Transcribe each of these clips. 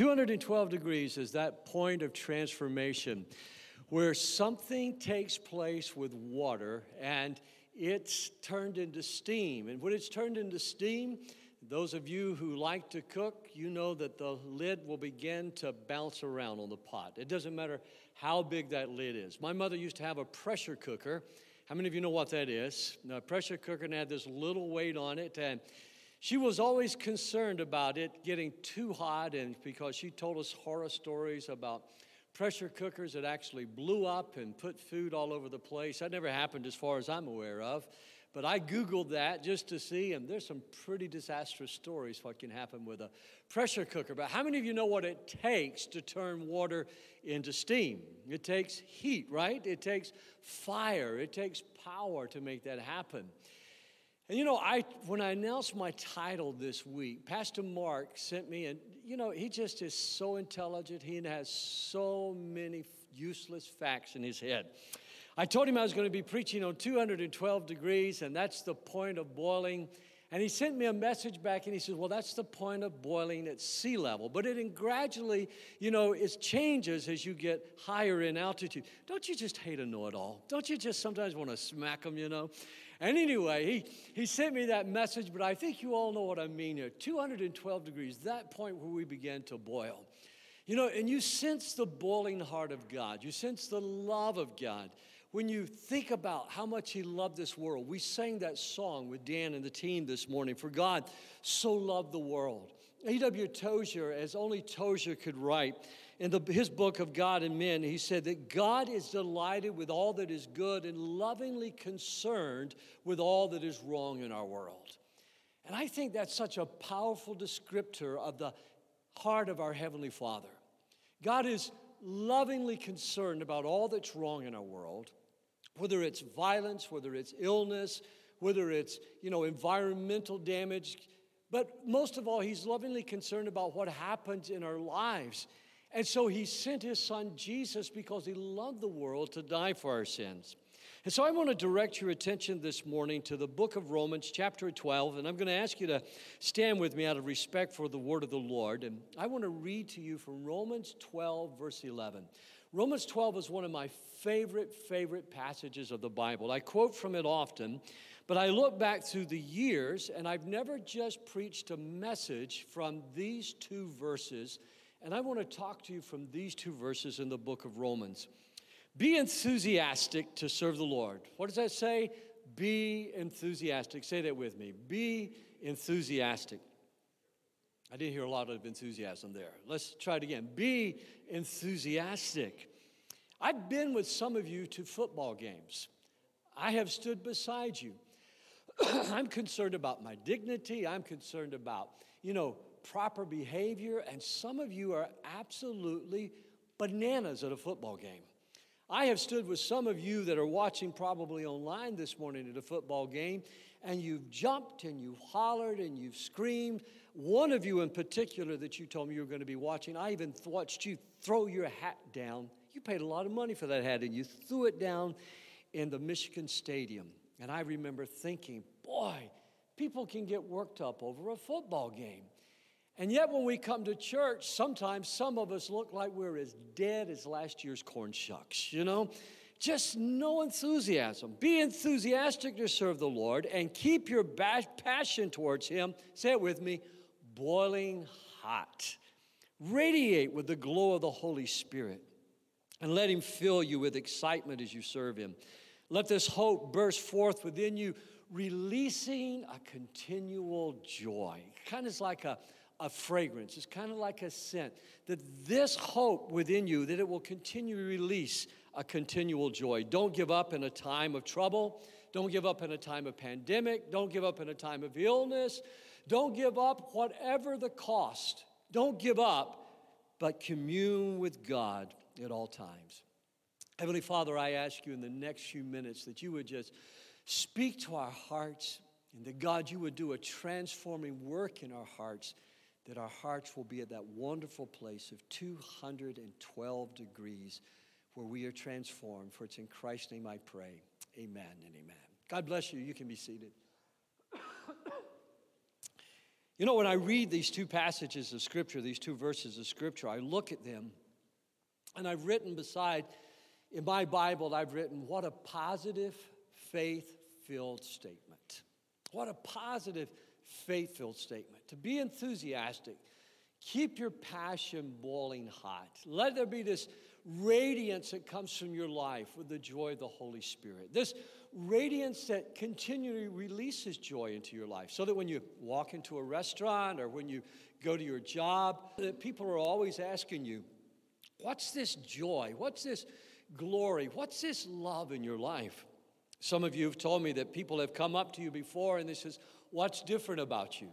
212 degrees is that point of transformation where something takes place with water and it's turned into steam. And when it's turned into steam, those of you who like to cook, you know that the lid will begin to bounce around on the pot. It doesn't matter how big that lid is. My mother used to have a pressure cooker. How many of you know what that is? A pressure cooker and had this little weight on it, and she was always concerned about it getting too hot, and because she told us horror stories about pressure cookers that actually blew up and put food all over the place. That never happened as far as I'm aware of. But I Googled that just to see, and there's some pretty disastrous stories what can happen with a pressure cooker. But how many of you know what it takes to turn water into steam? It takes heat, right? It takes fire, it takes power to make that happen. And you know, I when I announced my title this week, Pastor Mark sent me, and you know, he just is so intelligent. He has so many useless facts in his head. I told him I was going to be preaching on 212 degrees, and that's the point of boiling. And he sent me a message back and he says, Well, that's the point of boiling at sea level. But it gradually, you know, it changes as you get higher in altitude. Don't you just hate a know it all? Don't you just sometimes want to smack them, you know? And anyway, he, he sent me that message, but I think you all know what I mean here. 212 degrees, that point where we began to boil. You know, and you sense the boiling heart of God, you sense the love of God when you think about how much He loved this world, we sang that song with Dan and the team this morning, For God So Loved the World. A.W. Tozer, as only Tozer could write, in the, his book of God and Men, he said that God is delighted with all that is good and lovingly concerned with all that is wrong in our world. And I think that's such a powerful descriptor of the heart of our Heavenly Father. God is lovingly concerned about all that's wrong in our world, whether it's violence, whether it's illness, whether it's, you know, environmental damage. But most of all, he's lovingly concerned about what happens in our lives. And so he sent his son Jesus because he loved the world to die for our sins. And so I want to direct your attention this morning to the book of Romans, chapter 12. And I'm going to ask you to stand with me out of respect for the word of the Lord. And I want to read to you from Romans 12, verse 11. Romans 12 is one of my favorite, favorite passages of the Bible. I quote from it often, but I look back through the years and I've never just preached a message from these two verses. And I want to talk to you from these two verses in the book of Romans. Be enthusiastic to serve the Lord. What does that say? Be enthusiastic. Say that with me. Be enthusiastic. I didn't hear a lot of enthusiasm there. Let's try it again. Be enthusiastic. I've been with some of you to football games. I have stood beside you. I'm concerned about my dignity. I'm concerned about, you know, proper behavior. And some of you are absolutely bananas at a football game. I have stood with some of you that are watching probably online this morning at a football game, and you've jumped and you've hollered and you've screamed. One of you in particular that you told me you were going to be watching, I even watched you throw your hat down. You paid a lot of money for that hat, and you threw it down in the Michigan Stadium. And I remember thinking, boy, people can get worked up over a football game. And yet, when we come to church, sometimes some of us look like we're as dead as last year's corn shucks, you know? Just no enthusiasm. Be enthusiastic to serve the Lord and keep your passion towards Him, say it with me, boiling hot. Radiate with the glow of the Holy Spirit and let Him fill you with excitement as you serve Him. Let this hope burst forth within you, releasing a continual joy. Kind of like a, a fragrance, it's kind of like a scent. That this hope within you, that it will continue to release a continual joy. Don't give up in a time of trouble. Don't give up in a time of pandemic. Don't give up in a time of illness. Don't give up, whatever the cost. Don't give up, but commune with God at all times. Heavenly Father, I ask you in the next few minutes that you would just speak to our hearts and that God, you would do a transforming work in our hearts, that our hearts will be at that wonderful place of 212 degrees where we are transformed. For it's in Christ's name I pray. Amen and amen. God bless you. You can be seated. You know, when I read these two passages of Scripture, these two verses of Scripture, I look at them and I've written beside, in my Bible, I've written, what a positive, faith filled statement. What a positive, faith filled statement. To be enthusiastic, keep your passion boiling hot. Let there be this radiance that comes from your life with the joy of the Holy Spirit. This radiance that continually releases joy into your life so that when you walk into a restaurant or when you go to your job, that people are always asking you, What's this joy? What's this glory? What's this love in your life? Some of you have told me that people have come up to you before and they says, What's different about you?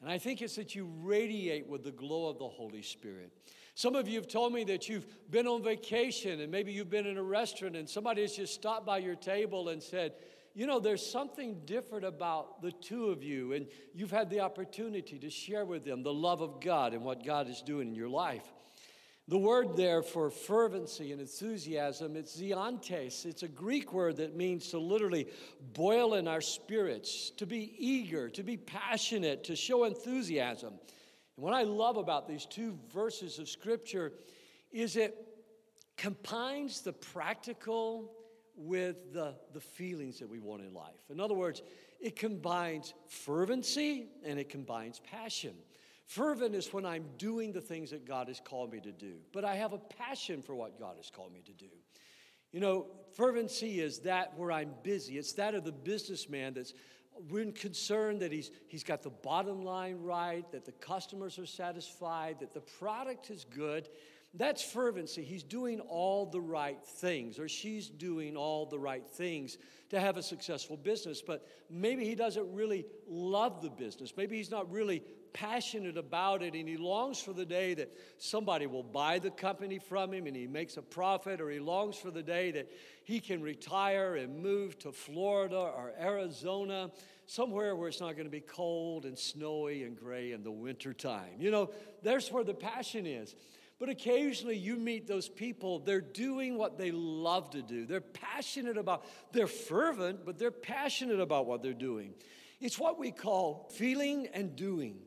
And I think it's that you radiate with the glow of the Holy Spirit. Some of you have told me that you've been on vacation and maybe you've been in a restaurant and somebody has just stopped by your table and said, you know, there's something different about the two of you, and you've had the opportunity to share with them the love of God and what God is doing in your life. The word there for fervency and enthusiasm, it's zeontes. It's a Greek word that means to literally boil in our spirits, to be eager, to be passionate, to show enthusiasm. And what I love about these two verses of scripture is it combines the practical with the, the feelings that we want in life. In other words, it combines fervency and it combines passion. Fervent is when I'm doing the things that God has called me to do, but I have a passion for what God has called me to do. You know, fervency is that where I'm busy. It's that of the businessman that's we're concerned that he's, he's got the bottom line right, that the customers are satisfied, that the product is good. That's fervency. He's doing all the right things, or she's doing all the right things to have a successful business. But maybe he doesn't really love the business. Maybe he's not really passionate about it and he longs for the day that somebody will buy the company from him and he makes a profit, or he longs for the day that he can retire and move to Florida or Arizona, somewhere where it's not going to be cold and snowy and gray in the wintertime. You know, there's where the passion is. But occasionally you meet those people, they're doing what they love to do. They're passionate about, they're fervent, but they're passionate about what they're doing. It's what we call feeling and doing.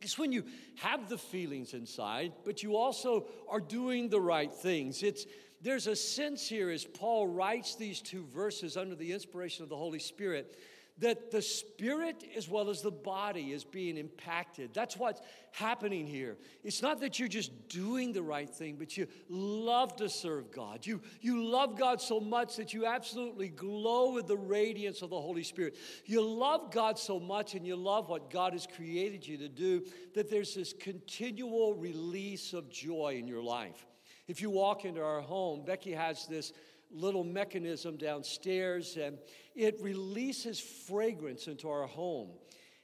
It's when you have the feelings inside, but you also are doing the right things. It's there's a sense here as Paul writes these two verses under the inspiration of the Holy Spirit that the spirit as well as the body is being impacted. That's what's happening here. It's not that you're just doing the right thing, but you love to serve God. You, you love God so much that you absolutely glow with the radiance of the Holy Spirit. You love God so much and you love what God has created you to do that there's this continual release of joy in your life. If you walk into our home, Becky has this little mechanism downstairs and it releases fragrance into our home.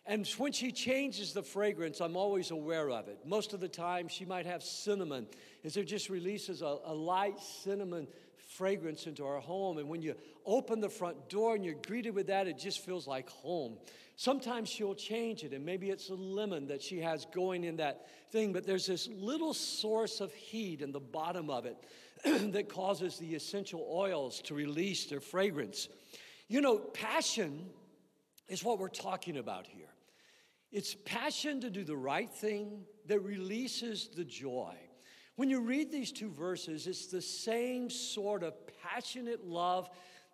And when she changes the fragrance, I'm always aware of it. Most of the time, she might have cinnamon, as it just releases a, a, light cinnamon fragrance into our home. And when you open the front door and you're greeted with that, it just feels like home. Sometimes she'll change it, and maybe it's a lemon that she has going in that thing, but there's this little source of heat in the bottom of it that causes the essential oils to release their fragrance. You know, passion is what we're talking about here. It's passion to do the right thing that releases the joy. When you read these two verses, it's the same sort of passionate love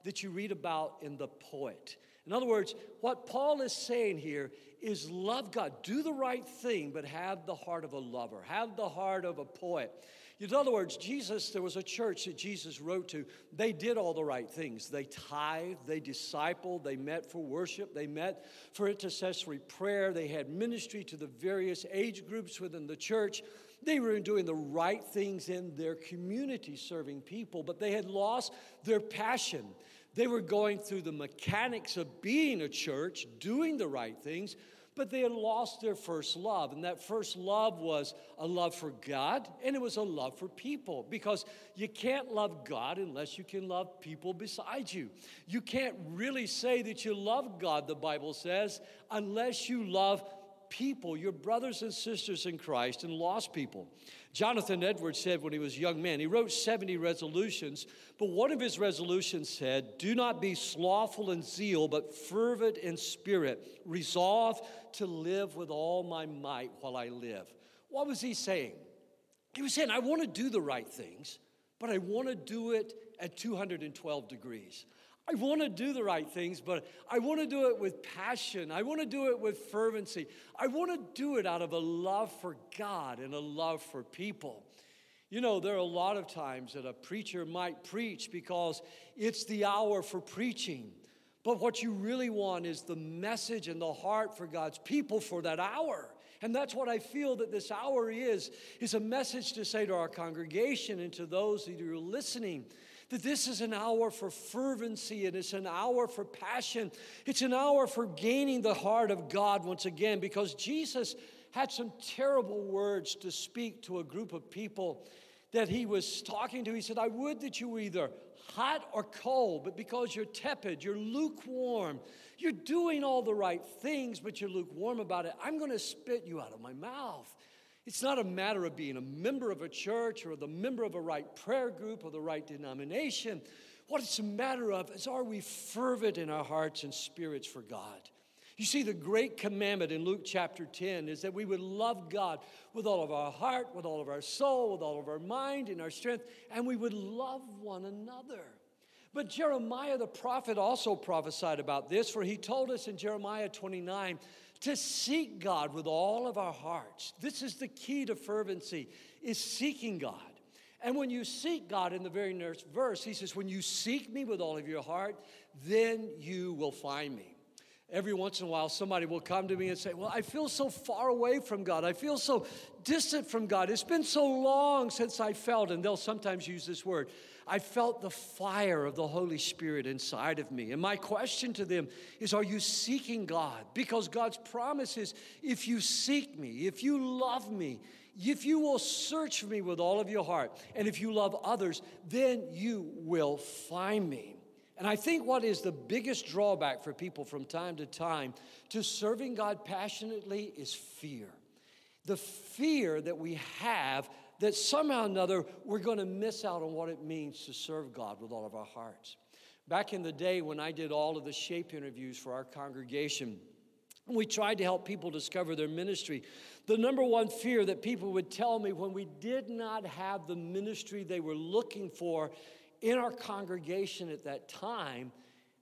that you read about in the poet. In other words, what Paul is saying here is love God, do the right thing, but have the heart of a lover, have the heart of a poet. In other words, Jesus, there was a church that Jesus wrote to. They did all the right things. They tithed, they discipled, they met for worship, they met for intercessory prayer, they had ministry to the various age groups within the church. They were doing the right things in their community, serving people, but they had lost their passion. They were going through the mechanics of being a church, doing the right things, but they had lost their first love. And that first love was a love for God and it was a love for people because you can't love God unless you can love people beside you. You can't really say that you love God, the Bible says, unless you love people, your brothers and sisters in Christ, and lost people. Jonathan Edwards said when he was a young man, he wrote 70 resolutions, but one of his resolutions said, Do not be slothful in zeal, but fervent in spirit. Resolve to live with all my might while I live. What was he saying? He was saying, I want to do the right things, but I want to do it at 212 degrees. I want to do the right things, but I want to do it with passion. I want to do it with fervency. I want to do it out of a love for God and a love for people. You know, there are a lot of times that a preacher might preach because it's the hour for preaching. But what you really want is the message and the heart for God's people for that hour. And that's what I feel that this hour is, is a message to say to our congregation and to those that are listening that this is an hour for fervency and it's an hour for passion. It's an hour for gaining the heart of God once again because Jesus had some terrible words to speak to a group of people that he was talking to. He said, I would that you either hot or cold, but because you're tepid, you're lukewarm, you're doing all the right things, but you're lukewarm about it, I'm going to spit you out of my mouth. It's not a matter of being a member of a church or the member of a right prayer group or the right denomination. What it's a matter of is are we fervent in our hearts and spirits for God? You see, the great commandment in Luke chapter 10 is that we would love God with all of our heart, with all of our soul, with all of our mind and our strength, and we would love one another. But Jeremiah the prophet also prophesied about this, for he told us in Jeremiah 29 to seek God with all of our hearts. This is the key to fervency, is seeking God. And when you seek God in the very next verse, he says, When you seek me with all of your heart, then you will find me. Every once in a while, somebody will come to me and say, Well, I feel so far away from God. I feel so distant from God. It's been so long since I felt, and they'll sometimes use this word, I felt the fire of the Holy Spirit inside of me. And my question to them is Are you seeking God? Because God's promise is if you seek me, if you love me, if you will search me with all of your heart, and if you love others, then you will find me. And I think what is the biggest drawback for people from time to time to serving God passionately is fear. The fear that we have that somehow or another we're going to miss out on what it means to serve God with all of our hearts. Back in the day when I did all of the shape interviews for our congregation, we tried to help people discover their ministry. The number one fear that people would tell me when we did not have the ministry they were looking for in our congregation at that time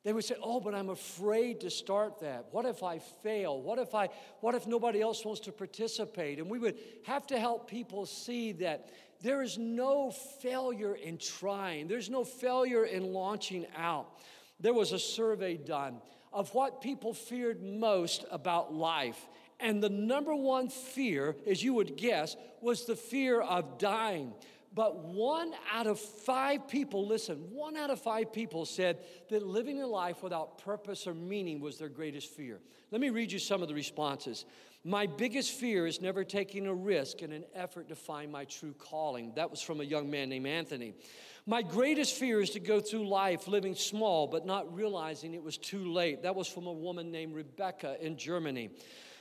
they would say, "Oh, but I'm afraid to start that. What if I fail? What if I what if nobody else wants to participate?" And we would have to help people see that there is no failure in trying. There's no failure in launching out. There was a survey done of what people feared most about life. And the number one fear, as you would guess, was the fear of dying. But one out of five people, listen, one out of five people said that living a life without purpose or meaning was their greatest fear. Let me read you some of the responses. My biggest fear is never taking a risk in an effort to find my true calling. That was from a young man named Anthony. My greatest fear is to go through life living small but not realizing it was too late. That was from a woman named Rebecca in Germany.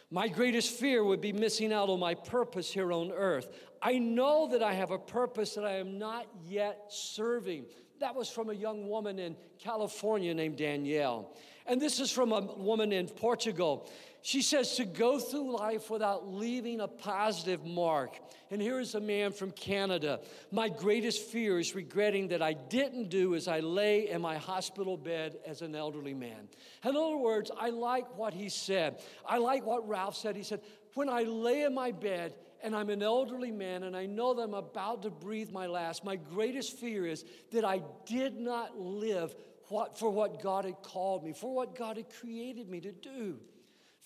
My greatest fear would be missing out on my purpose here on earth. I know that I have a purpose that I am not yet serving. That was from a young woman in California named Danielle. And this is from a woman in Portugal. She says to go through life without leaving a positive mark. And here is a man from Canada. My greatest fear is regretting that I didn't do as I lay in my hospital bed as an elderly man. In other words, I like what he said. I like what Ralph said. He said, When I lay in my bed, and I'm an elderly man and I know that I'm about to breathe my last, my greatest fear is that I did not live what, for what God had called me, for what God had created me to do.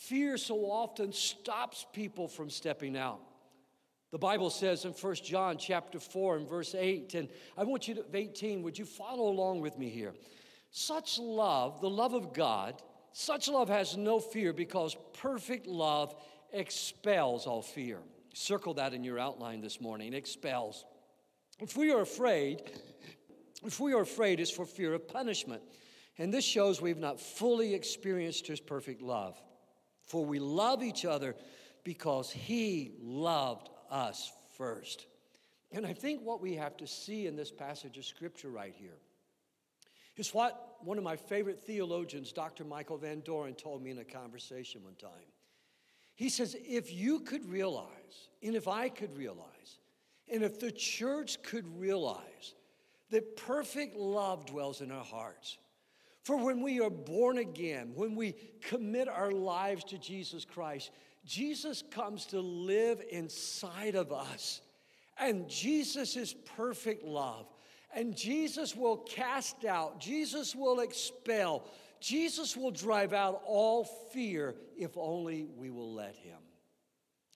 Fear so often stops people from stepping out. The Bible says in 1 John chapter 4 and verse 8, and I want you to 18, would you follow along with me here? Such love, the love of God, such love has no fear because perfect love expels all fear. Circle that in your outline this morning. Expels. If we are afraid, if we are afraid, it's for fear of punishment. And this shows we've not fully experienced his perfect love. For we love each other because he loved us first. And I think what we have to see in this passage of scripture right here is what one of my favorite theologians, Dr. Michael Van Doren, told me in a conversation one time. He says, if you could realize, and if I could realize, and if the church could realize that perfect love dwells in our hearts, for when we are born again, when we commit our lives to Jesus Christ, Jesus comes to live inside of us. And Jesus is perfect love. And Jesus will cast out, Jesus will expel, Jesus will drive out all fear if only we will let Him.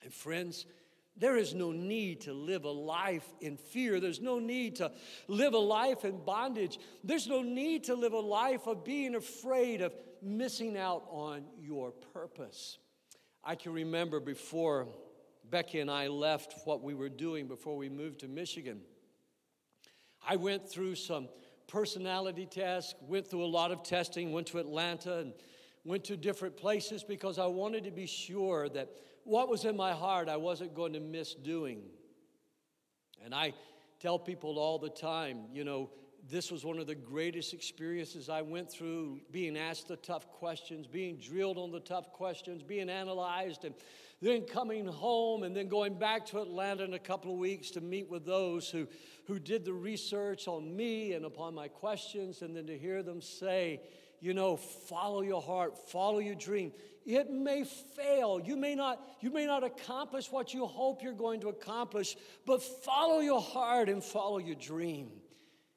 And friends, there is no need to live a life in fear. There's no need to live a life in bondage. There's no need to live a life of being afraid of missing out on your purpose. I can remember before Becky and I left what we were doing before we moved to Michigan. I went through some personality tests, went through a lot of testing, went to Atlanta and went to different places because I wanted to be sure that what was in my heart I wasn't going to miss doing. And I tell people all the time, you know, this was one of the greatest experiences I went through being asked the tough questions, being drilled on the tough questions, being analyzed, and then coming home and then going back to Atlanta in a couple of weeks to meet with those who, who did the research on me and upon my questions, and then to hear them say, you know, follow your heart, follow your dream. It may fail. You may not, you may not accomplish what you hope you're going to accomplish, but follow your heart and follow your dream.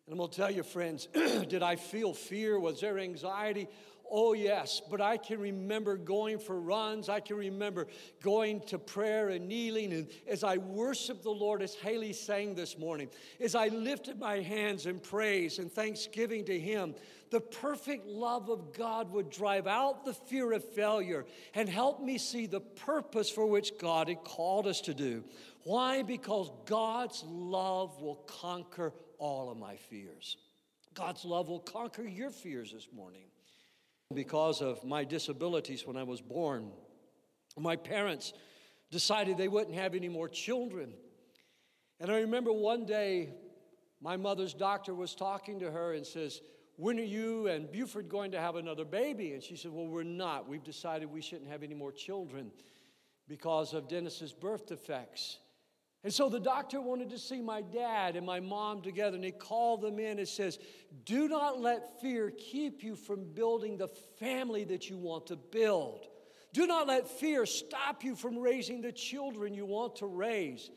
And I'm to tell you, friends, did I feel fear? Was there anxiety? Oh, yes, but I can remember going for runs. I can remember going to prayer and kneeling. And as I worshiped the Lord, as Haley sang this morning, as I lifted my hands in praise and thanksgiving to Him, the perfect love of God would drive out the fear of failure and help me see the purpose for which God had called us to do. Why? Because God's love will conquer all of my fears. God's love will conquer your fears this morning. Because of my disabilities when I was born, my parents decided they wouldn't have any more children. And I remember one day my mother's doctor was talking to her and says, When are you and Buford going to have another baby? And she said, Well, we're not. We've decided we shouldn't have any more children because of Dennis's birth defects. And so the doctor wanted to see my dad and my mom together, and he called them in and says, Do not let fear keep you from building the family that you want to build. Do not let fear stop you from raising the children you want to raise.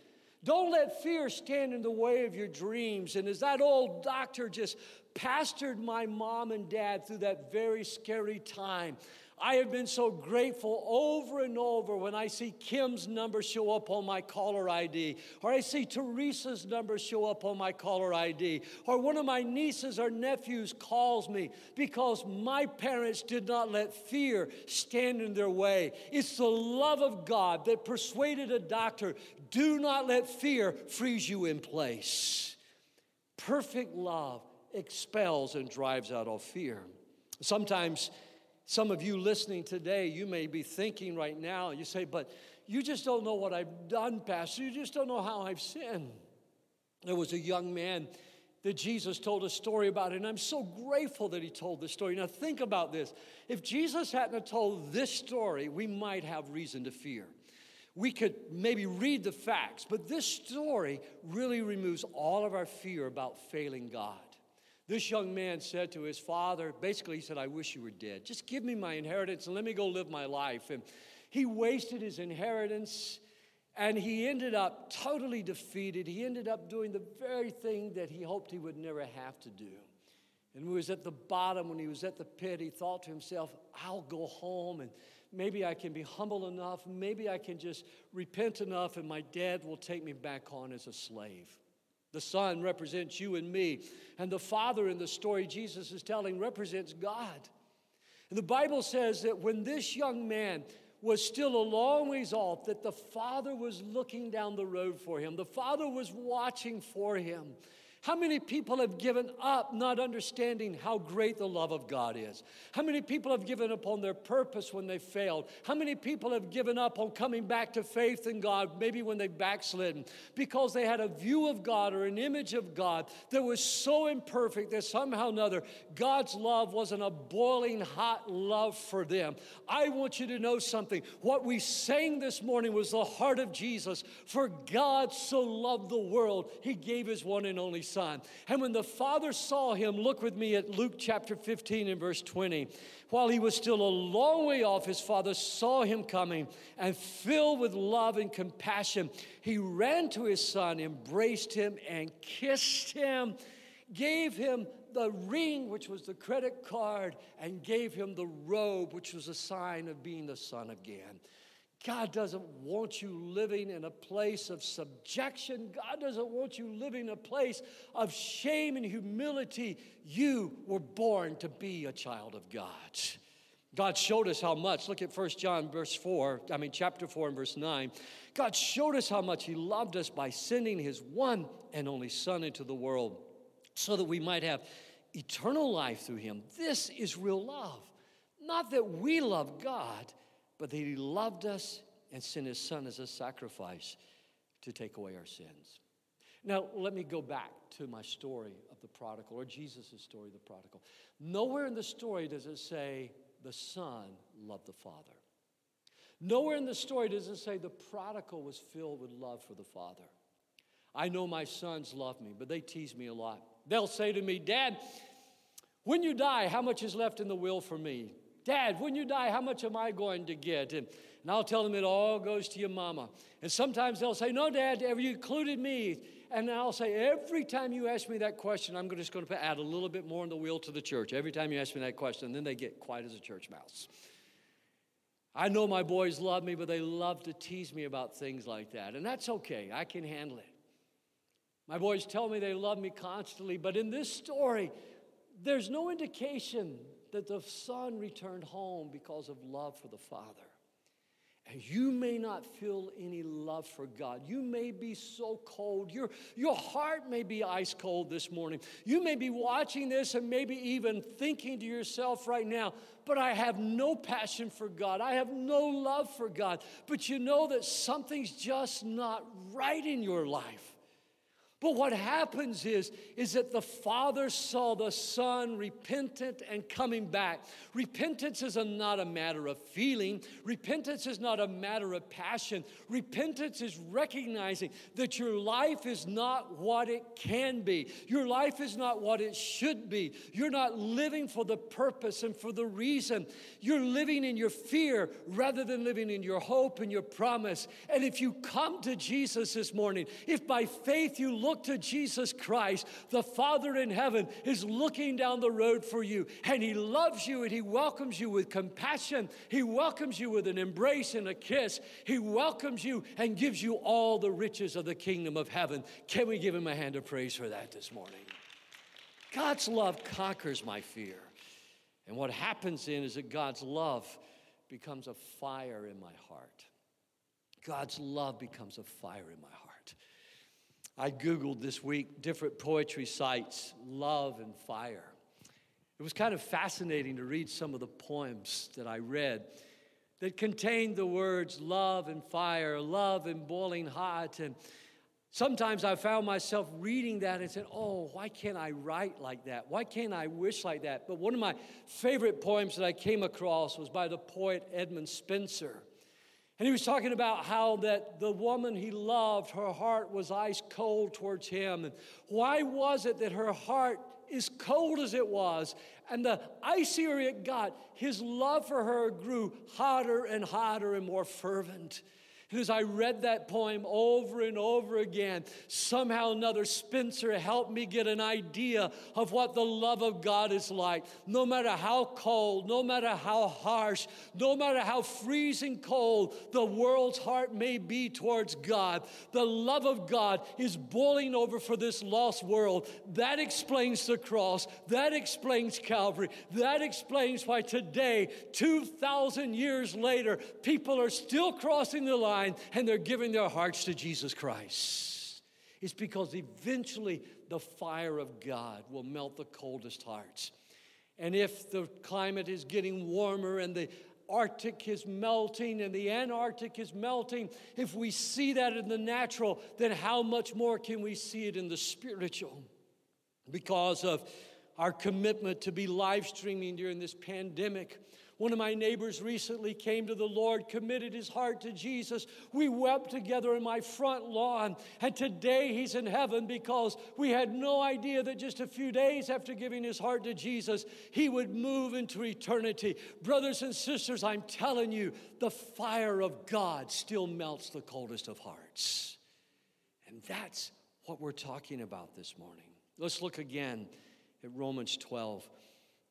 Don't let fear stand in the way of your dreams. And as that old doctor just pastored my mom and dad through that very scary time, I have been so grateful over and over when I see Kim's number show up on my caller ID, or I see Teresa's number show up on my caller ID, or one of my nieces or nephews calls me because my parents did not let fear stand in their way. It's the love of God that persuaded a doctor do not let fear freeze you in place. Perfect love expels and drives out all fear. Sometimes some of you listening today, you may be thinking right now, you say, but you just don't know what I've done, Pastor. You just don't know how I've sinned. There was a young man that Jesus told a story about, and I'm so grateful that he told this story. Now, think about this. If Jesus hadn't told this story, we might have reason to fear. We could maybe read the facts, but this story really removes all of our fear about failing God. This young man said to his father, basically, he said, I wish you were dead. Just give me my inheritance and let me go live my life. And he wasted his inheritance and he ended up totally defeated. He ended up doing the very thing that he hoped he would never have to do. And when he was at the bottom, when he was at the pit, he thought to himself, I'll go home and maybe I can be humble enough. Maybe I can just repent enough and my dad will take me back on as a slave. The Son represents you and me. And the Father in the story Jesus is telling represents God. And the Bible says that when this young man was still a long ways off, that the Father was looking down the road for him, the Father was watching for him. How many people have given up not understanding how great the love of God is? How many people have given up on their purpose when they failed? How many people have given up on coming back to faith in God, maybe when they backslidden, because they had a view of God or an image of God that was so imperfect that somehow or another God's love wasn't a boiling hot love for them? I want you to know something. What we sang this morning was the heart of Jesus. For God so loved the world, he gave his one and only Son. And when the Father saw him, look with me at Luke chapter 15 and verse 20. While he was still a long way off, his Father saw him coming and filled with love and compassion, he ran to his Son, embraced him, and kissed him, gave him the ring, which was the credit card, and gave him the robe, which was a sign of being the Son again. God doesn't want you living in a place of subjection. God doesn't want you living in a place of shame and humility. You were born to be a child of God. God showed us how much. Look at 1 John verse 4, I mean chapter 4 and verse 9. God showed us how much he loved us by sending his one and only son into the world so that we might have eternal life through him. This is real love. Not that we love God, but that He loved us and sent His Son as a sacrifice to take away our sins. Now, let me go back to my story of the prodigal, or Jesus' story of the prodigal. Nowhere in the story does it say the Son loved the Father. Nowhere in the story does it say the prodigal was filled with love for the Father. I know my sons love me, but they tease me a lot. They'll say to me, Dad, when you die, how much is left in the will for me? Dad, when you die, how much am I going to get? And, and I'll tell them it all goes to your mama. And sometimes they'll say, No, Dad, you included me? And I'll say, Every time you ask me that question, I'm just going to add a little bit more in the wheel to the church. Every time you ask me that question, and then they get quiet as a church mouse. I know my boys love me, but they love to tease me about things like that. And that's okay, I can handle it. My boys tell me they love me constantly, but in this story, there's no indication that the son returned home because of love for the father. And you may not feel any love for God. You may be so cold. Your, your heart may be ice cold this morning. You may be watching this and maybe even thinking to yourself right now, but I have no passion for God. I have no love for God. But you know that something's just not right in your life. But what happens is, is that the Father saw the Son repentant and coming back. Repentance is a, not a matter of feeling. Repentance is not a matter of passion. Repentance is recognizing that your life is not what it can be. Your life is not what it should be. You're not living for the purpose and for the reason. You're living in your fear rather than living in your hope and your promise. And if you come to Jesus this morning, if by faith you look look to Jesus Christ, the Father in heaven is looking down the road for you, and He loves you and He welcomes you with compassion. He welcomes you with an embrace and a kiss. He welcomes you and gives you all the riches of the kingdom of heaven. Can we give Him a hand of praise for that this morning? God's love conquers my fear. And what happens then is that God's love becomes a fire in my heart. God's love becomes a fire in my heart. I Googled this week different poetry sites, love and fire. It was kind of fascinating to read some of the poems that I read that contained the words love and fire, love and boiling hot. And sometimes I found myself reading that and said, Oh, why can't I write like that? Why can't I wish like that? But one of my favorite poems that I came across was by the poet Edmund Spenser. And he was talking about how that the woman he loved, her heart was ice cold towards him. And why was it that her heart as cold as it was, and the icier it got, his love for her grew hotter and hotter and more fervent. And as I read that poem over and over again, somehow another Spenser helped me get an idea of what the love of God is like. No matter how cold, no matter how harsh, no matter how freezing cold the world's heart may be towards God, the love of God is boiling over for this lost world. That explains the cross. That explains Calvary. That explains why today, 2,000 years later, people are still crossing the line and they're giving their hearts to Jesus Christ. It's because eventually the fire of God will melt the coldest hearts. And if the climate is getting warmer and the Arctic is melting and the Antarctic is melting, if we see that in the natural, then how much more can we see it in the spiritual? Because of our commitment to be live streaming during this pandemic, one of my neighbors recently came to the Lord, committed his heart to Jesus. We wept together in my front lawn. And today he's in heaven because we had no idea that just a few days after giving his heart to Jesus, he would move into eternity. Brothers and sisters, I'm telling you, the fire of God still melts the coldest of hearts. And that's what we're talking about this morning. Let's look again at Romans 12.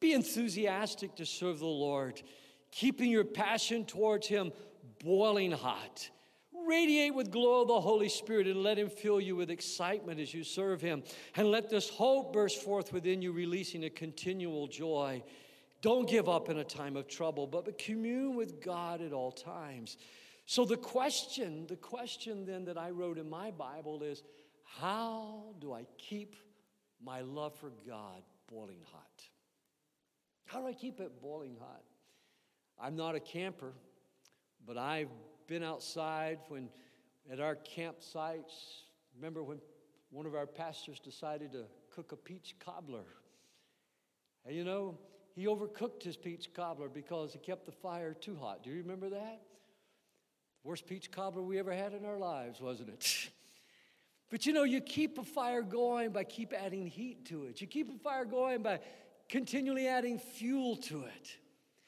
Be enthusiastic to serve the Lord, keeping your passion towards Him boiling hot. Radiate with glow of the Holy Spirit and let Him fill you with excitement as you serve Him. And let this hope burst forth within you, releasing a continual joy. Don't give up in a time of trouble, but commune with God at all times. So, the question, the question then that I wrote in my Bible is how do I keep my love for God boiling hot? How do I keep it boiling hot? I'm not a camper, but I've been outside when at our campsites. Remember when one of our pastors decided to cook a peach cobbler? And you know, he overcooked his peach cobbler because he kept the fire too hot. Do you remember that? Worst peach cobbler we ever had in our lives, wasn't it? but you know, you keep a fire going by keep adding heat to it. You keep a fire going by continually adding fuel to it.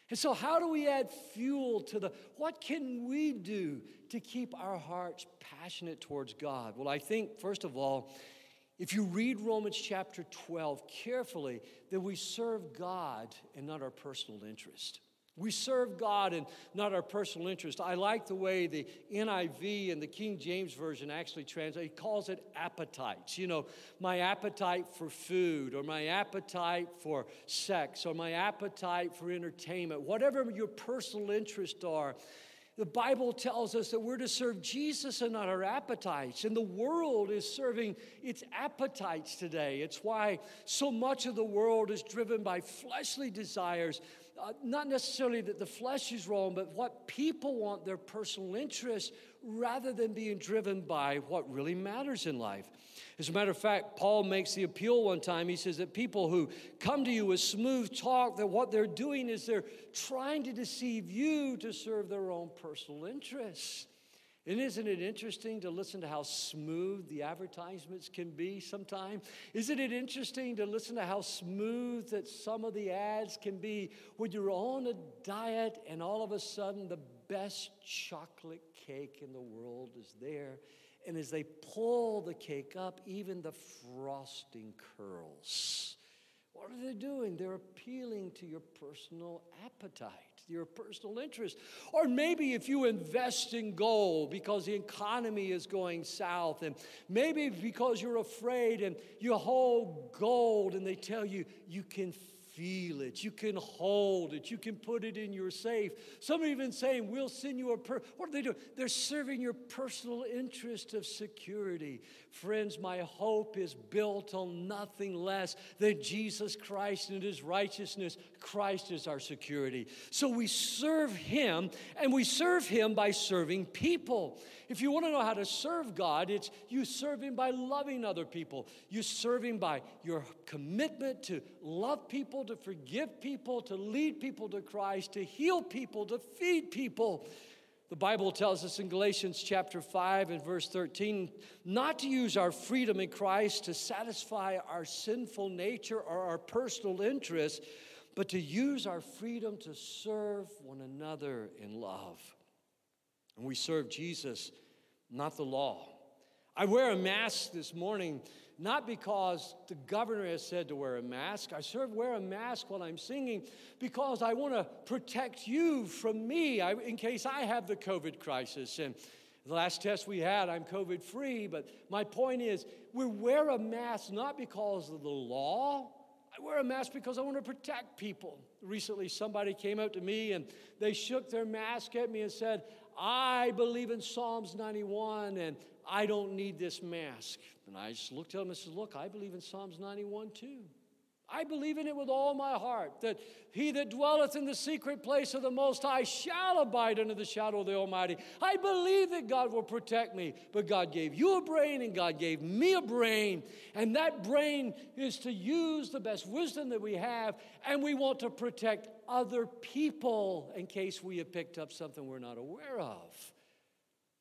And so, how do we add fuel to the, what can we do to keep our hearts passionate towards God? Well, I think, first of all, if you read Romans chapter 12 carefully, that we serve God and not our personal interest. We serve God and not our personal interest. I like the way the NIV and the King James Version actually translate. It calls it appetites. You know, my appetite for food, or my appetite for sex, or my appetite for entertainment, whatever your personal interests are. The Bible tells us that we're to serve Jesus and not our appetites. And the world is serving its appetites today. It's why so much of the world is driven by fleshly desires uh, not necessarily that the flesh is wrong, but what people want, their personal interests, rather than being driven by what really matters in life. As a matter of fact, Paul makes the appeal one time. He says that people who come to you with smooth talk, that what they're doing is they're trying to deceive you to serve their own personal interests. And isn't it interesting to listen to how smooth the advertisements can be sometimes? Isn't it interesting to listen to how smooth that some of the ads can be when you're on a diet and all of a sudden the best chocolate cake in the world is there? And as they pull the cake up, even the frosting curls. What are they doing? They're appealing to your personal appetite your personal interest. Or maybe if you invest in gold because the economy is going south, and maybe because you're afraid and you hold gold and they tell you you can feel it, you can hold it, you can put it in your safe. Some are even saying, We'll send you a per. What are they doing? They're serving your personal interest of security. Friends, my hope is built on nothing less than Jesus Christ and his righteousness. Christ is our security. So we serve him, and we serve him by serving people. If you want to know how to serve God, it's you serve him by loving other people. You serve him by your commitment to love people, to forgive people, to lead people to Christ, to heal people, to feed people. The Bible tells us in Galatians chapter 5 and verse 13 not to use our freedom in Christ to satisfy our sinful nature or our personal interests, but to use our freedom to serve one another in love. And we serve Jesus, not the law. I wear a mask this morning not because the governor has said to wear a mask. I serve wear a mask while I'm singing because I want to protect you from me I, in case I have the COVID crisis. And the last test we had, I'm COVID free. But my point is, we wear a mask not because of the law. I wear a mask because I want to protect people. Recently, somebody came up to me and they shook their mask at me and said, I believe in Psalms 91 and I don't need this mask. And I just looked at him and said, Look, I believe in Psalms 91 too. I believe in it with all my heart that he that dwelleth in the secret place of the Most High shall abide under the shadow of the Almighty. I believe that God will protect me, but God gave you a brain and God gave me a brain. And that brain is to use the best wisdom that we have, and we want to protect other people in case we have picked up something we're not aware of.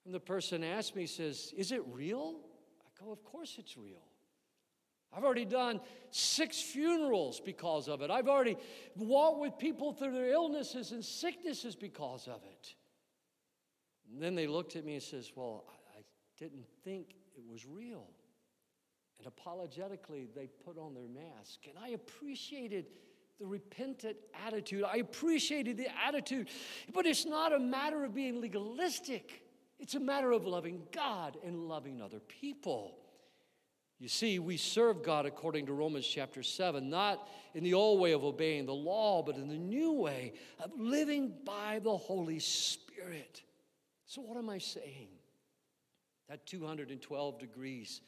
And the person asked me, says, Is it real? I go, Of course it's real. I've already done six funerals because of it. I've already walked with people through their illnesses and sicknesses because of it. And then they looked at me and says, "Well, I didn't think it was real." And apologetically, they put on their mask. And I appreciated the repentant attitude. I appreciated the attitude. But it's not a matter of being legalistic. It's a matter of loving God and loving other people. You see, we serve God according to Romans chapter 7, not in the old way of obeying the law, but in the new way of living by the Holy Spirit. So, what am I saying? That 212 degrees,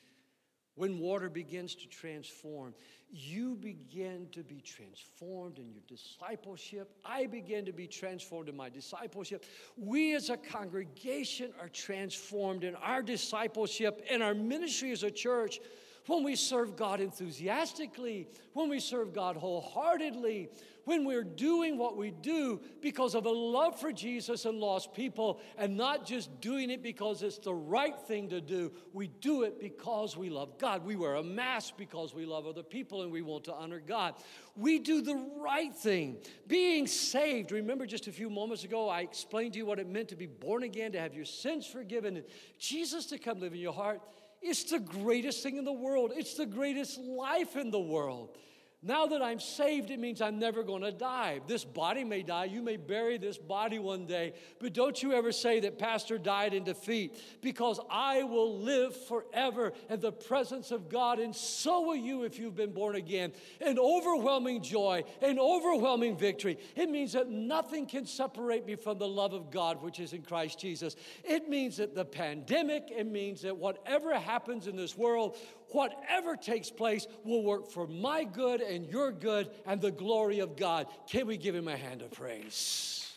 when water begins to transform, you begin to be transformed in your discipleship. I begin to be transformed in my discipleship. We as a congregation are transformed in our discipleship and our ministry as a church when we serve God enthusiastically, when we serve God wholeheartedly, when we're doing what we do because of a love for Jesus and lost people, and not just doing it because it's the right thing to do. We do it because we love God. We wear a mask because we love other people and we want to honor God. We do the right thing. Being saved, remember just a few moments ago, I explained to you what it meant to be born again, to have your sins forgiven, and Jesus to come live in your heart. It's the greatest thing in the world. It's the greatest life in the world. Now that I'm saved, it means I'm never going to die. This body may die. You may bury this body one day. But don't you ever say that Pastor died in defeat because I will live forever in the presence of God. And so will you if you've been born again. An overwhelming joy, an overwhelming victory. It means that nothing can separate me from the love of God, which is in Christ Jesus. It means that the pandemic, it means that whatever happens in this world, whatever takes place will work for my good and your good and the glory of God. Can we give him a hand of praise?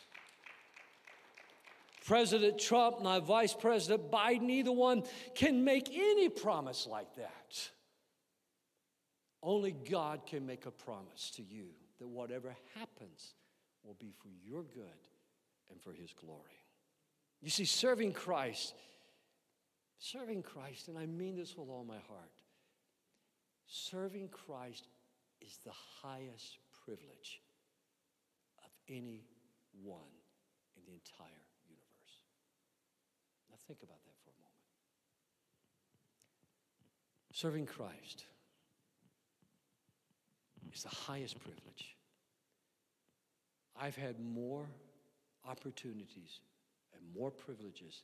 President Trump, my Vice President Biden, either one can make any promise like that. Only God can make a promise to you that whatever happens will be for your good and for his glory. You see, serving Christ, serving Christ, and I mean this with all my heart, Serving Christ is the highest privilege of any one in the entire universe. Now, think about that for a moment. Serving Christ is the highest privilege. I've had more opportunities and more privileges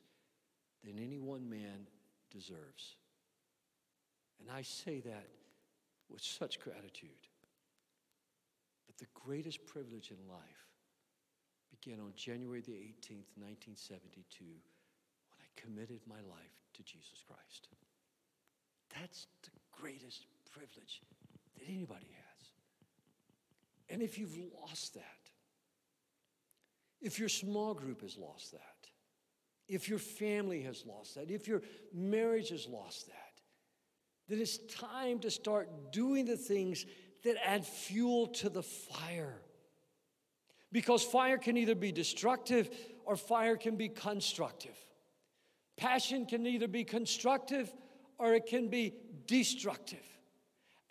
than any one man deserves. And I say that with such gratitude. But the greatest privilege in life began on January the 18th, 1972, when I committed my life to Jesus Christ. That's the greatest privilege that anybody has. And if you've lost that, if your small group has lost that, if your family has lost that, if your marriage has lost that, that it's time to start doing the things that add fuel to the fire. Because fire can either be destructive or fire can be constructive. Passion can either be constructive or it can be destructive.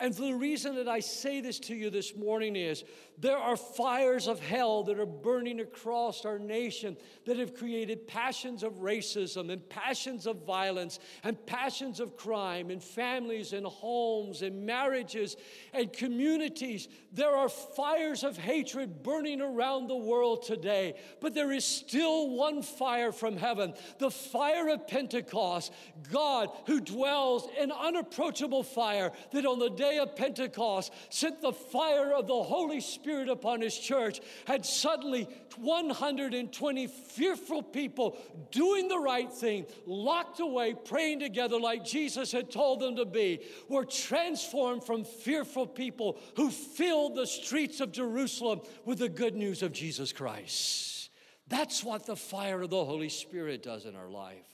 And the reason that I say this to you this morning is there are fires of hell that are burning across our nation that have created passions of racism and passions of violence and passions of crime in families and homes and marriages and communities. There are fires of hatred burning around the world today, but there is still one fire from heaven the fire of Pentecost. God who dwells in unapproachable fire that on the day of Pentecost sent the fire of the Holy Spirit upon his church, had suddenly 120 fearful people doing the right thing, locked away, praying together like Jesus had told them to be, were transformed from fearful people who filled the streets of Jerusalem with the good news of Jesus Christ. That's what the fire of the Holy Spirit does in our life.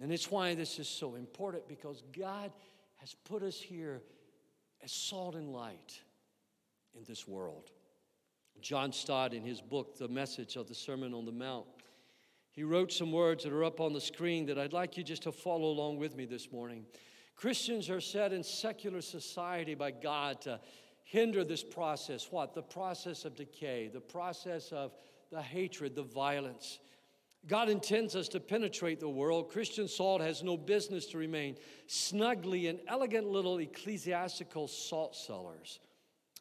And it's why this is so important because God has put us here as salt and light in this world. John Stott, in his book, The Message of the Sermon on the Mount, he wrote some words that are up on the screen that I'd like you just to follow along with me this morning. Christians are set in secular society by God to hinder this process. What? The process of decay, the process of the hatred, the violence. God intends us to penetrate the world. Christian salt has no business to remain snugly in elegant little ecclesiastical salt cellars.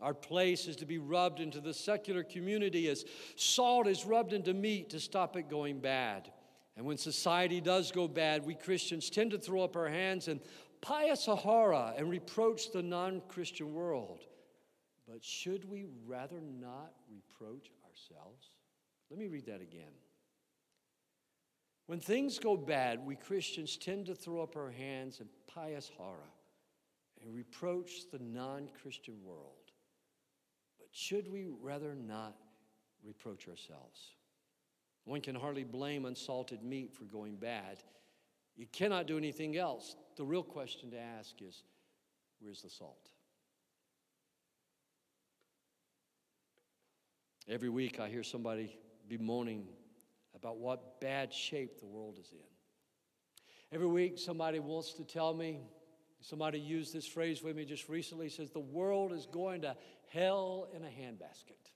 Our place is to be rubbed into the secular community as salt is rubbed into meat to stop it going bad. And when society does go bad, we Christians tend to throw up our hands in pious horror and reproach the non Christian world. But should we rather not reproach ourselves? Let me read that again. When things go bad, we Christians tend to throw up our hands in pious horror and reproach the non Christian world. Should we rather not reproach ourselves? One can hardly blame unsalted meat for going bad. You cannot do anything else. The real question to ask is where's the salt? Every week I hear somebody bemoaning about what bad shape the world is in. Every week, somebody wants to tell me, somebody used this phrase with me just recently, says, the world is going to hell in a handbasket.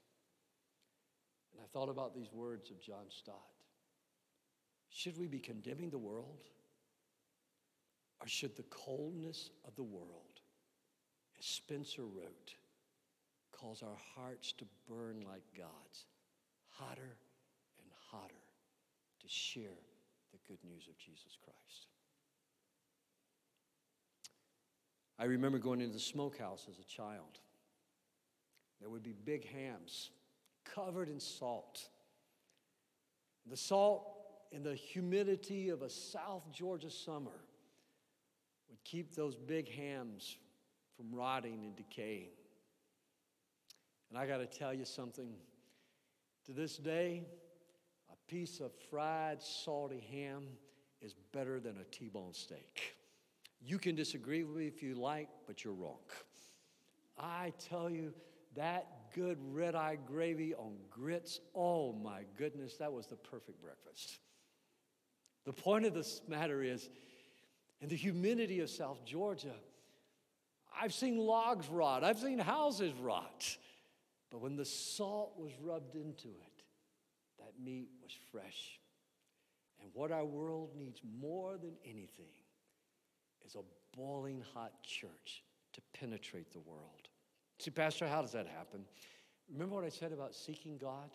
And I thought about these words of John Stott. Should we be condemning the world? Or should the coldness of the world, as Spencer wrote, cause our hearts to burn like God's, hotter and hotter? to share the good news of Jesus Christ. I remember going into the smokehouse as a child. There would be big hams covered in salt. The salt and the humidity of a South Georgia summer would keep those big hams from rotting and decaying. And I got to tell you something. To this day, a piece of fried, salty ham is better than a T bone steak. You can disagree with me if you like, but you're wrong. I tell you, that good red eye gravy on grits, oh my goodness, that was the perfect breakfast. The point of this matter is, in the humidity of South Georgia, I've seen logs rot, I've seen houses rot. But when the salt was rubbed into it, that meat was fresh. And what our world needs more than anything is a boiling hot church to penetrate the world. See, Pastor, how does that happen? Remember what I said about seeking God?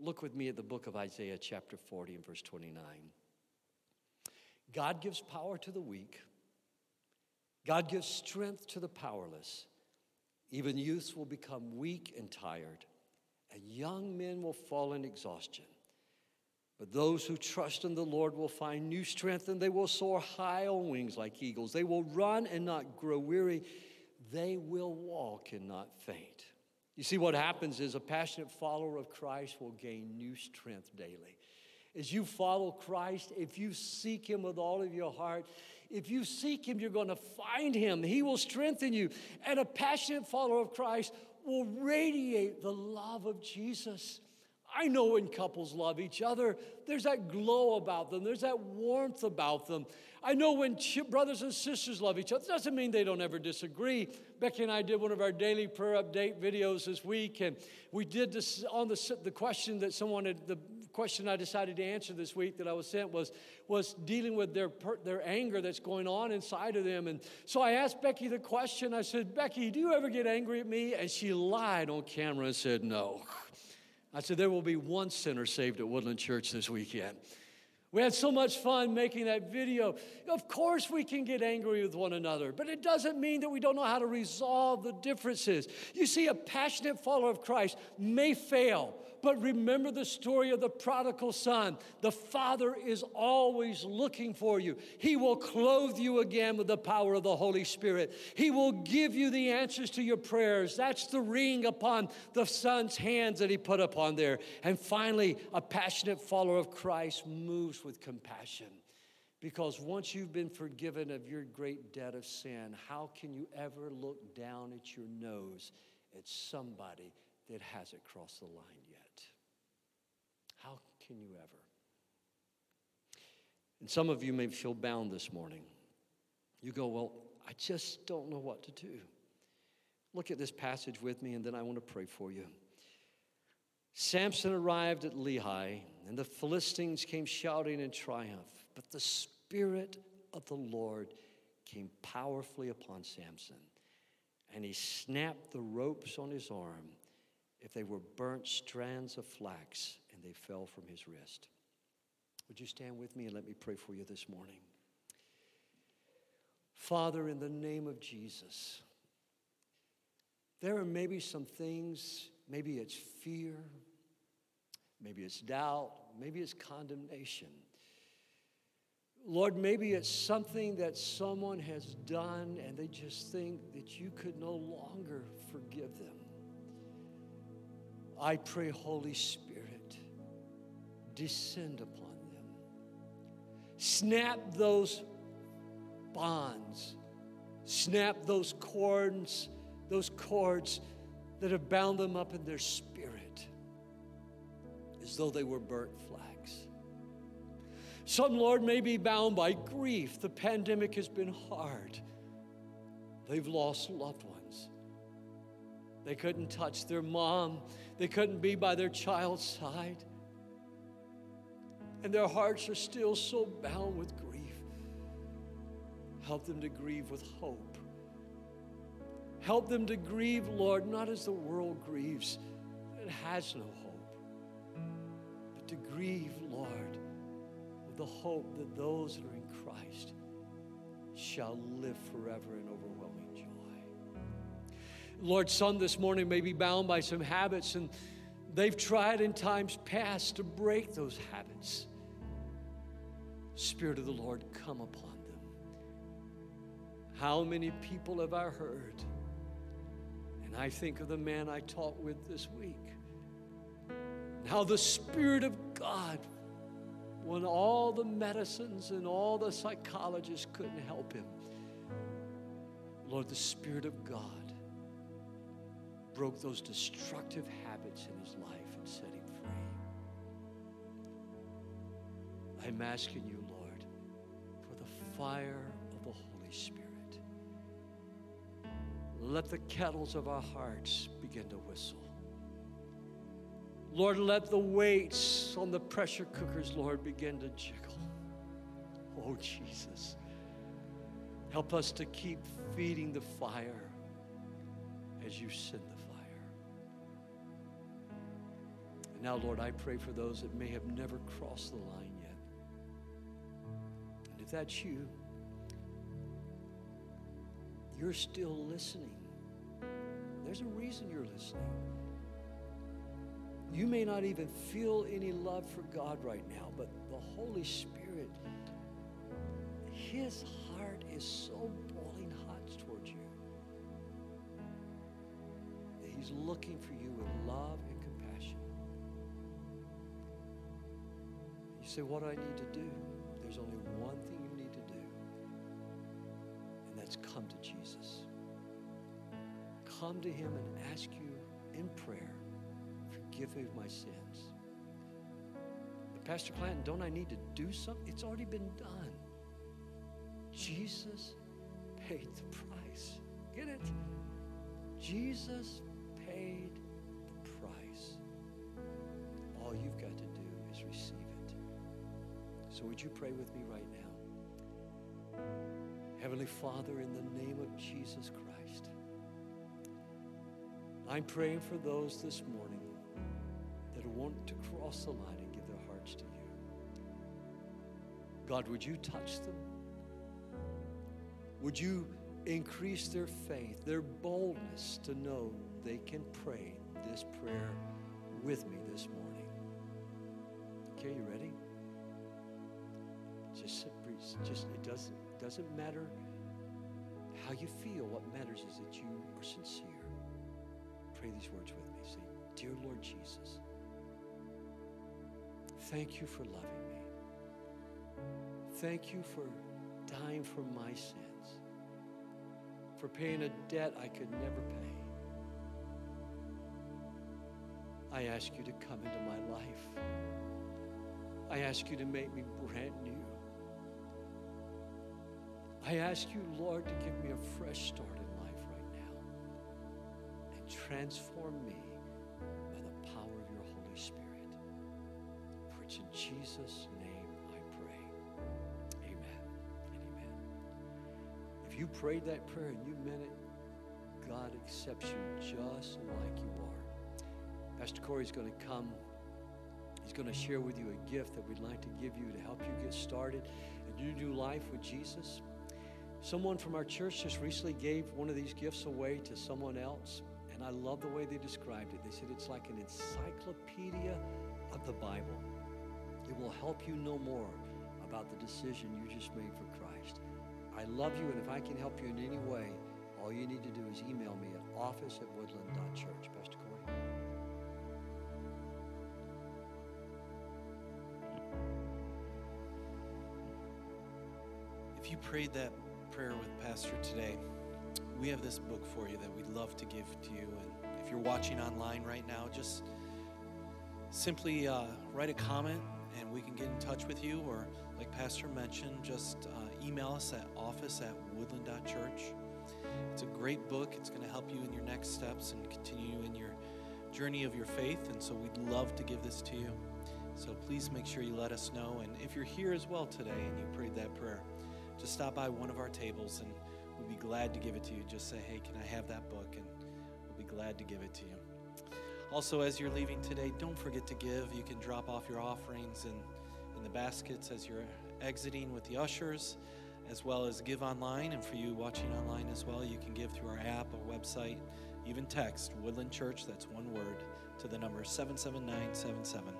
Look with me at the book of Isaiah, chapter 40, and verse 29. God gives power to the weak, God gives strength to the powerless. Even youths will become weak and tired, and young men will fall in exhaustion. But those who trust in the Lord will find new strength and they will soar high on wings like eagles. They will run and not grow weary. They will walk and not faint. You see, what happens is a passionate follower of Christ will gain new strength daily. As you follow Christ, if you seek Him with all of your heart, if you seek Him, you're going to find Him. He will strengthen you. And a passionate follower of Christ will radiate the love of Jesus. I know when couples love each other, there's that glow about them, there's that warmth about them. I know when brothers and sisters love each other, it doesn't mean they don't ever disagree. Becky and I did one of our daily prayer update videos this week, and we did this on the, the question that someone had, the question I decided to answer this week that I was sent was, was dealing with their, their anger that's going on inside of them. And so I asked Becky the question. I said, Becky, do you ever get angry at me? And she lied on camera and said, no. I said, There will be one sinner saved at Woodland Church this weekend. We had so much fun making that video. Of course, we can get angry with one another, but it doesn't mean that we don't know how to resolve the differences. You see, a passionate follower of Christ may fail, but remember the story of the prodigal son. The Father is always looking for you. He will clothe you again with the power of the Holy Spirit. He will give you the answers to your prayers. That's the ring upon the Son's hands that He put upon there. And finally, a passionate follower of Christ moves with compassion. Because once you've been forgiven of your great debt of sin, how can you ever look down at your nose at somebody that hasn't crossed the line yet? You ever? And some of you may feel bound this morning. You go, Well, I just don't know what to do. Look at this passage with me, and then I want to pray for you. Samson arrived at Lehi, and the Philistines came shouting in triumph. But the Spirit of the Lord came powerfully upon Samson, and he snapped the ropes on his arm if they were burnt strands of flax they fell from his wrist. Would you stand with me and let me pray for you this morning? Father, in the name of Jesus, there are maybe some things, maybe it's fear, maybe it's doubt, maybe it's condemnation. Lord, maybe it's something that someone has done and they just think that you could no longer forgive them. I pray, Holy Spirit descend upon them. Snap those bonds, snap those cords, those cords that have bound them up in their spirit as though they were burnt flax. Some, Lord, may be bound by grief. The pandemic has been hard. They've lost loved ones. They couldn't touch their mom, they couldn't be by their child's side and their hearts are still so bound with grief. Help them to grieve with hope. Help them to grieve, Lord, not as the world grieves, it has no hope, but to grieve, Lord, with the hope that those that are in Christ shall live forever in overwhelming joy. Lord, some this morning may be bound by some habits, and they've tried in times past to break those habits. Spirit of the Lord, come upon them. How many people have I heard? And I think of the man I talked with this week. How the Spirit of God, when all the medicines and all the psychologists couldn't help him, Lord, the Spirit of God broke those destructive habits in his life and set him free. I'm asking you, fire of the Holy Spirit. Let the kettles of our hearts begin to whistle. Lord, let the weights on the pressure cookers, Lord, begin to jiggle. Oh, Jesus. Help us to keep feeding the fire as you send the fire. And now, Lord, I pray for those that may have never crossed the line that's you, you're still listening. There's a reason you're listening. You may not even feel any love for God right now, but the Holy Spirit, His heart is so boiling hot towards you He's looking for you with love and compassion. You say, What do I need to do? There's only one thing Come to Him and ask you in prayer, forgive me of my sins. But Pastor Clanton, don't I need to do something? It's already been done. Jesus paid the price. Get it? Jesus paid the price. All you've got to do is receive it. So would you pray with me right now? Heavenly Father, in the name of Jesus Christ, I'm praying for those this morning that want to cross the line and give their hearts to you. God, would you touch them? Would you increase their faith, their boldness to know they can pray this prayer with me this morning? Okay, you ready? Just, just it doesn't doesn't matter how you feel. What matters is that you are sincere. Pray these words with me. Say, Dear Lord Jesus, thank you for loving me. Thank you for dying for my sins, for paying a debt I could never pay. I ask you to come into my life. I ask you to make me brand new. I ask you, Lord, to give me a fresh start transform me by the power of your Holy Spirit. For it's in Jesus' name I pray. Amen and amen. If you prayed that prayer and you meant it, God accepts you just like you are. Pastor Corey's going to come. He's going to share with you a gift that we'd like to give you to help you get started and you do life with Jesus. Someone from our church just recently gave one of these gifts away to someone else, and I love the way they described it. They said it's like an encyclopedia of the Bible. It will help you know more about the decision you just made for Christ. I love you, and if I can help you in any way, all you need to do is email me at office at woodland.church. Pastor Corey. If you prayed that prayer with Pastor today, we have this book for you that we'd love to give to you. And if you're watching online right now, just simply uh, write a comment and we can get in touch with you. Or, like Pastor mentioned, just uh, email us at office at woodland.church. It's a great book. It's going to help you in your next steps and continue in your journey of your faith. And so we'd love to give this to you. So please make sure you let us know. And if you're here as well today and you prayed that prayer, just stop by one of our tables and glad to give it to you. Just say, hey, can I have that book? And we'll be glad to give it to you. Also, as you're leaving today, don't forget to give. You can drop off your offerings in, in the baskets as you're exiting with the ushers, as well as give online. And for you watching online as well, you can give through our app or website, even text Woodland Church, that's one word, to the number 77977.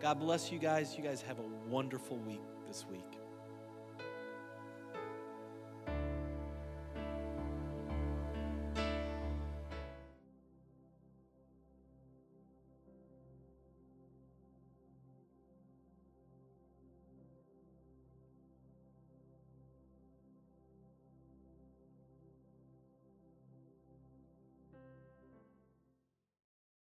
God bless you guys. You guys have a wonderful week this week.